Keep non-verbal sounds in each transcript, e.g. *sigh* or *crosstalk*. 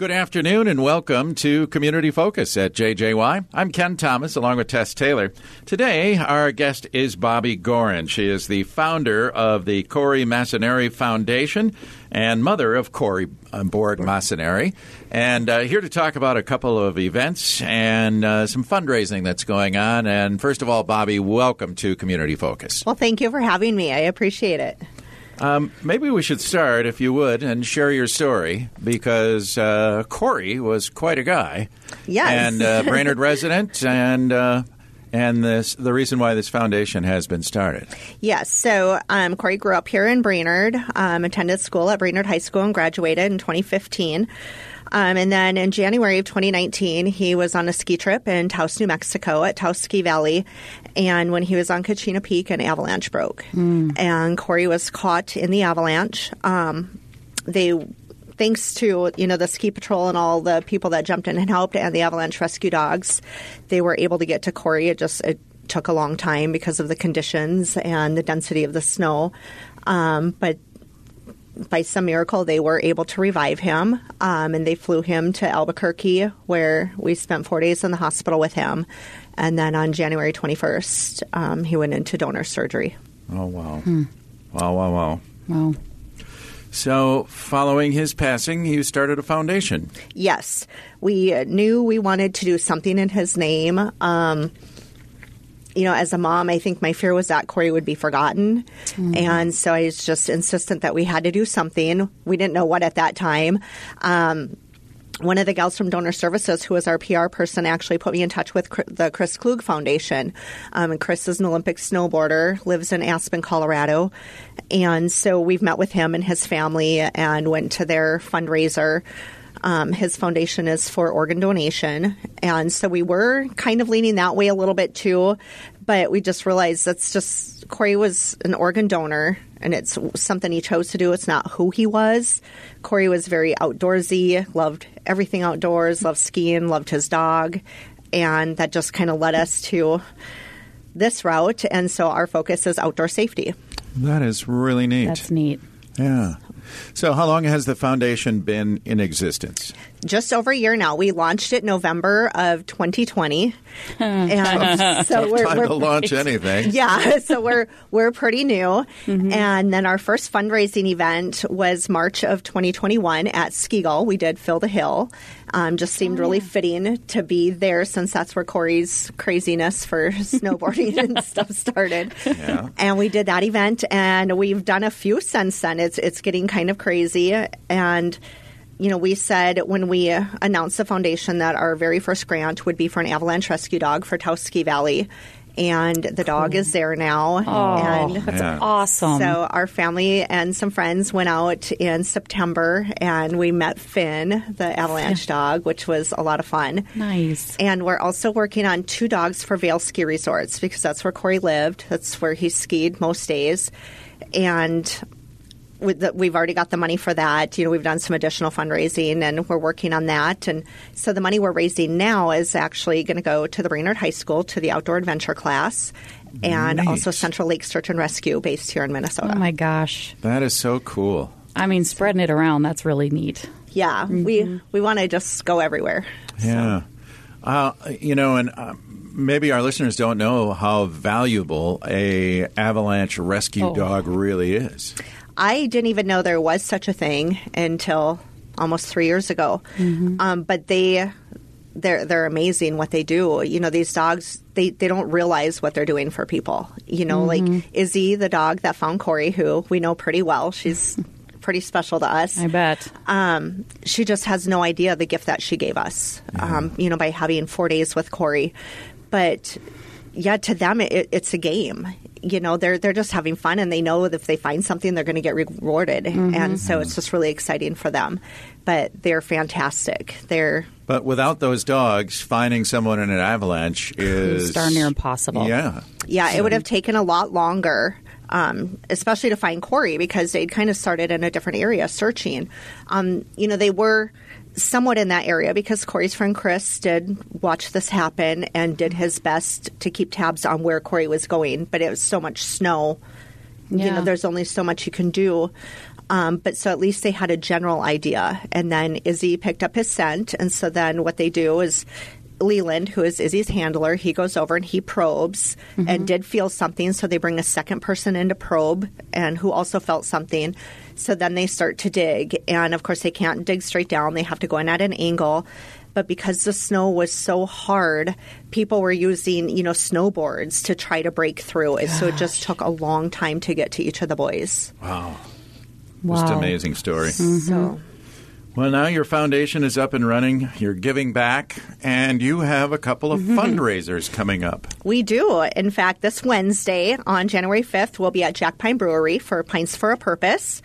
Good afternoon and welcome to Community Focus at JJY. I'm Ken Thomas along with Tess Taylor. Today, our guest is Bobby Gorin. She is the founder of the Corey Massanari Foundation and mother of Corey Borg Massanari. And uh, here to talk about a couple of events and uh, some fundraising that's going on. And first of all, Bobby, welcome to Community Focus. Well, thank you for having me. I appreciate it. Um, maybe we should start, if you would, and share your story because uh, Corey was quite a guy. Yes. And uh, Brainerd resident, and uh, and this the reason why this foundation has been started. Yes. So um, Corey grew up here in Brainerd, um, attended school at Brainerd High School, and graduated in 2015. Um, and then in January of 2019, he was on a ski trip in Taos, New Mexico at Taos Ski Valley. And when he was on Kachina Peak, an avalanche broke. Mm. And Corey was caught in the avalanche. Um, they thanks to you know the ski patrol and all the people that jumped in and helped and the avalanche rescue dogs they were able to get to corey it just it took a long time because of the conditions and the density of the snow um, but by some miracle, they were able to revive him, um, and they flew him to Albuquerque, where we spent four days in the hospital with him. And then on January 21st, um, he went into donor surgery. Oh, wow. Hmm. Wow, wow, wow. Wow. So, following his passing, you started a foundation. Yes. We knew we wanted to do something in his name. Um, you know, as a mom, I think my fear was that Corey would be forgotten. Mm-hmm. And so I was just insistent that we had to do something. We didn't know what at that time. Um, one of the gals from Donor Services, who was our PR person, actually put me in touch with the Chris Klug Foundation. Um, and Chris is an Olympic snowboarder, lives in Aspen, Colorado. And so we've met with him and his family and went to their fundraiser. Um, his foundation is for organ donation. And so we were kind of leaning that way a little bit too, but we just realized that's just Corey was an organ donor and it's something he chose to do. It's not who he was. Corey was very outdoorsy, loved everything outdoors, loved skiing, loved his dog. And that just kind of led us to this route. And so our focus is outdoor safety. That is really neat. That's neat. Yeah. So, how long has the foundation been in existence? Just over a year now. We launched it November of 2020, and *laughs* so we're, time we're, to launch anything. *laughs* Yeah, *laughs* so we're we're pretty new, mm-hmm. and then our first fundraising event was March of 2021 at Skigull. We did Fill the Hill. Um, just seemed oh, really yeah. fitting to be there since that's where Corey's craziness for snowboarding and stuff started. Yeah. And we did that event, and we've done a few since then. It's it's getting kind of crazy, and you know, we said when we uh, announced the foundation that our very first grant would be for an avalanche rescue dog for Taos Ski Valley. And the dog is there now. Oh, and that's yeah. awesome. So our family and some friends went out in September and we met Finn, the avalanche dog, which was a lot of fun. Nice. And we're also working on two dogs for Vail Ski Resorts because that's where Corey lived. That's where he skied most days. And the, we've already got the money for that. You know, we've done some additional fundraising and we're working on that. And so the money we're raising now is actually going to go to the Brainerd High School to the outdoor adventure class and nice. also Central Lake Search and Rescue based here in Minnesota. Oh my gosh. That is so cool. I mean, spreading it around, that's really neat. Yeah, mm-hmm. we, we want to just go everywhere. Yeah. So. Uh, you know, and uh, maybe our listeners don't know how valuable a avalanche rescue oh. dog really is. I didn't even know there was such a thing until almost three years ago. Mm-hmm. Um, but they they're they're amazing what they do. You know, these dogs they, they don't realize what they're doing for people. You know, mm-hmm. like Izzy, the dog that found Corey, who we know pretty well. She's *laughs* pretty special to us. I bet. Um, she just has no idea the gift that she gave us. Yeah. Um, you know, by having four days with Corey, but yeah, to them it, it's a game. You know they're they're just having fun and they know that if they find something they're going to get rewarded. Mm-hmm. and so it's just really exciting for them. But they're fantastic. They're but without those dogs finding someone in an avalanche *laughs* is darn near impossible. Yeah. Yeah it would have taken a lot longer um, especially to find Corey because they'd kind of started in a different area searching. Um, you know, they were somewhat in that area because Corey's friend Chris did watch this happen and did his best to keep tabs on where Corey was going, but it was so much snow. Yeah. You know, there's only so much you can do. Um, but so at least they had a general idea. And then Izzy picked up his scent. And so then what they do is Leland, who is Izzy's handler, he goes over and he probes and mm-hmm. did feel something. So they bring a second person in to probe and who also felt something. So then they start to dig. And of course, they can't dig straight down, they have to go in at an angle. But because the snow was so hard, people were using, you know, snowboards to try to break through. And so it just took a long time to get to each of the boys. Wow. Wow. Just amazing story. So mm-hmm. Well, now your foundation is up and running. You're giving back, and you have a couple of *laughs* fundraisers coming up. We do. In fact, this Wednesday on January 5th, we'll be at Jack Pine Brewery for Pints for a Purpose.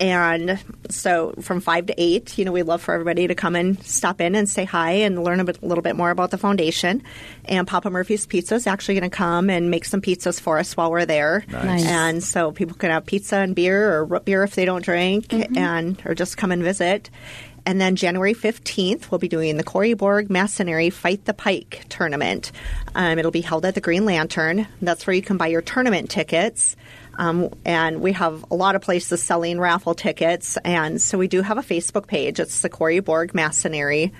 And so from 5 to 8, you know, we'd love for everybody to come and stop in and say hi and learn a, bit, little bit more about the foundation. And Papa Murphy's Pizza is actually going to come and make some pizzas for us while we're there. Nice. And so people can have pizza and beer or root beer if they don't drink and or just come and visit. And then January 15th, we'll be doing the Corey Borg Massanari Fight the Pike tournament. Um, it'll be held at the Green Lantern. That's where you can buy your tournament tickets. Um, and we have a lot of places selling raffle tickets. And so we do have a Facebook page. It's the Corey Borg Massanari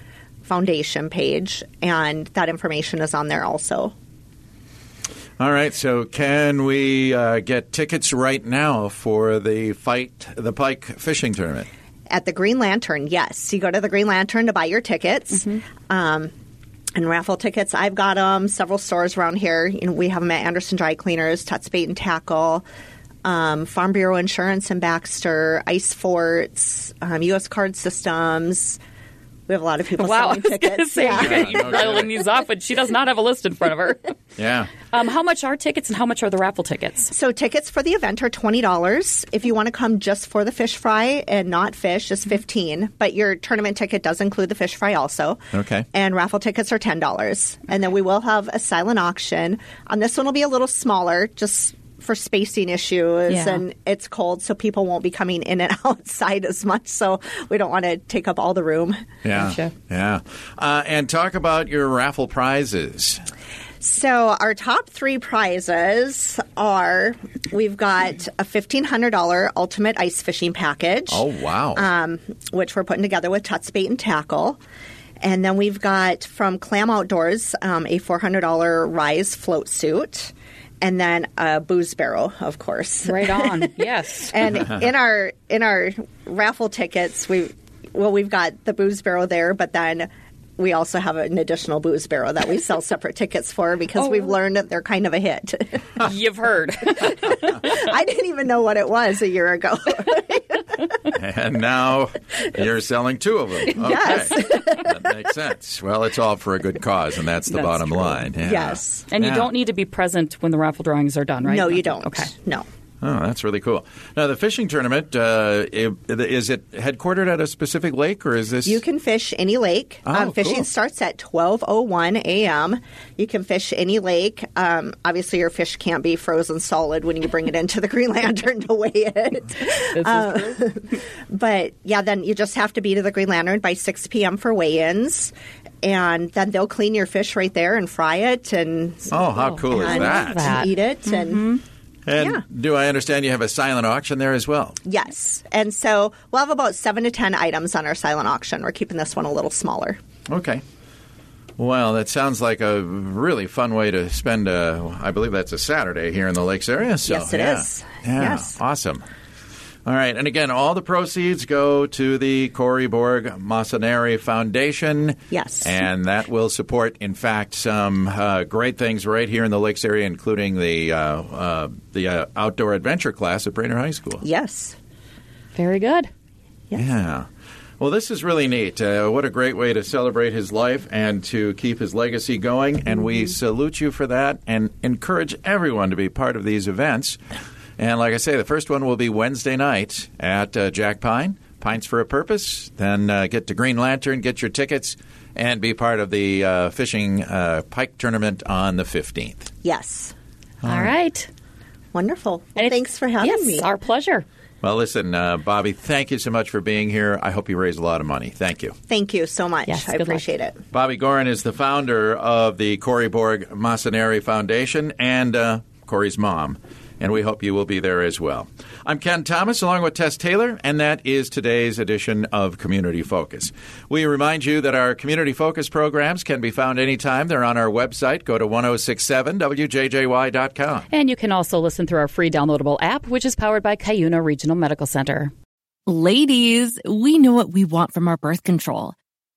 Foundation page. And that information is on there also. All right, so can we uh, get tickets right now for the fight the pike fishing tournament? At the Green Lantern, yes. You go to the Green Lantern to buy your tickets. Um, and raffle tickets, I've got them. Several stores around here. You know, we have them at Anderson Dry Cleaners, Tutt's Bait and Tackle, um, Farm Bureau Insurance and Baxter, Ice Forts, um, U.S. Card Systems. We have a lot of people Wow, I selling was going to tickets. say Yeah. you're, you're Okay. rattling these off, but she does not have a list in front of her. *laughs* Yeah. Um, how much are tickets and how much are the raffle tickets? So tickets for the event are twenty dollars. If you want to come just for the fish fry and not fish, it's fifteen. But your tournament ticket does include the fish fry also. Okay. And raffle tickets are ten dollars. And then we will have a silent auction. On this one will be a little smaller, just for spacing issues Yeah. and it's cold so people won't be coming in and *laughs* outside as much so we don't want to take up all the room Yeah. Gotcha. Yeah. Uh, and talk about your raffle prizes. So our top three prizes are we've got a fifteen hundred dollar ultimate ice fishing package. Oh, wow. Um, which we're putting together with Tutt's Bait and Tackle. And then we've got from Clam Outdoors um, a four hundred dollar Rise float suit, and then a booze barrel, of course. Right on. *laughs* yes. And *laughs* in our in our raffle tickets, we well we've got the booze barrel there, but then we also have an additional booze barrel that we sell separate tickets for because Oh. we've learned that they're kind of a hit. *laughs* You've heard. I didn't even know what it was a year ago. And now you're selling two of them. *laughs* Okay. Yes. that makes sense. Well, it's all for a good cause, and that's the That's bottom true. line. Yeah. Yes. And you don't need to be present when the raffle drawings are done, right? No, you don't. Okay. No. Oh, that's really cool. Now, the fishing tournament uh, is it headquartered at a specific lake, or is this? You can fish any lake. Oh, um, fishing cool. starts at 12:01 a.m. You can fish any lake. Um, obviously, your fish can't be frozen solid when you bring it into the Green Lantern to weigh it. *laughs* This Uh. *laughs* But yeah, then you just have to be to the Green Lantern by 6 p.m. for weigh-ins, and then they'll clean your fish right there and fry it and, Oh, how cool is and that? that. eat it. And And Yeah. do I understand you have a silent auction there as well? yes, and so we'll have about seven to ten items on our silent auction. We're keeping this one a little smaller. Okay. Well, that sounds like a really fun way to spend a. I believe that's a Saturday here in the Lakes area. So, Yes, it yeah. is. Yeah, Yes. awesome. All right, and again, all the proceeds go to the Corey Borg Massanari Foundation. Yes. and that will support, in fact, some uh, great things right here in the Lakes area, including the uh, uh, the uh, outdoor adventure class at Brainerd High School. Yes. Very good. Yeah. Well, this is really neat. Uh, what a great way to celebrate his life and to keep his legacy going. And we salute you for that and encourage everyone to be part of these events. And like I say, the first one will be Wednesday night at uh, Jack Pine, Pints for a Purpose. Then uh, get to Green Lantern, get your tickets, and be part of the uh, fishing uh, pike tournament on the 15th. Yes. All right. Wonderful. Well, And thanks for having yes, me. our pleasure. Well, listen, uh, Bobby, thank you so much for being here. I hope you raised a lot of money. Thank you. Thank you so much. Yes, I good luck. appreciate it. Bobby Gorin is the founder of the Corey Borg Massanari Foundation and uh, Corey's mom. And we hope you will be there as well. I'm Ken Thomas along with Tess Taylor, and that is today's edition of Community Focus. We remind you that our Community Focus programs can be found anytime. They're on our website. Go to 1067wjjy.com. And you can also listen through our free downloadable app, which is powered by Cuyuna Regional Medical Center. Ladies, we know what we want from our birth control.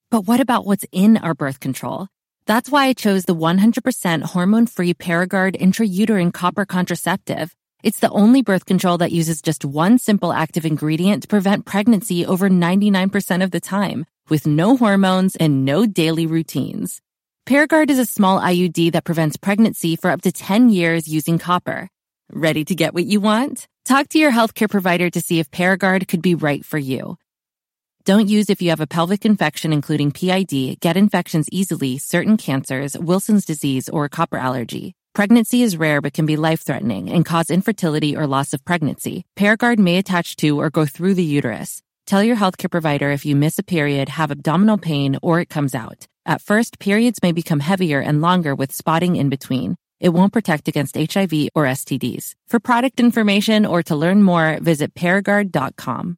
But what about what's in our birth control? That's why I chose the 100% hormone free Paragard intrauterine copper contraceptive. It's the only birth control that uses just one simple active ingredient to prevent pregnancy over 99% of the time, with no hormones and no daily routines. Paragard is a small IUD that prevents pregnancy for up to 10 years using copper. Ready to get what you want? Talk to your healthcare provider to see if Paragard could be right for you. Don't use if you have a pelvic infection, including PID, get infections easily, certain cancers, Wilson's disease, or a copper allergy. Pregnancy is rare but can be life threatening and cause infertility or loss of pregnancy. Paragard may attach to or go through the uterus. Tell your healthcare provider if you miss a period, have abdominal pain, or it comes out. At first, periods may become heavier and longer with spotting in between. It won't protect against HIV or STDs. For product information or to learn more, visit Paragard.com.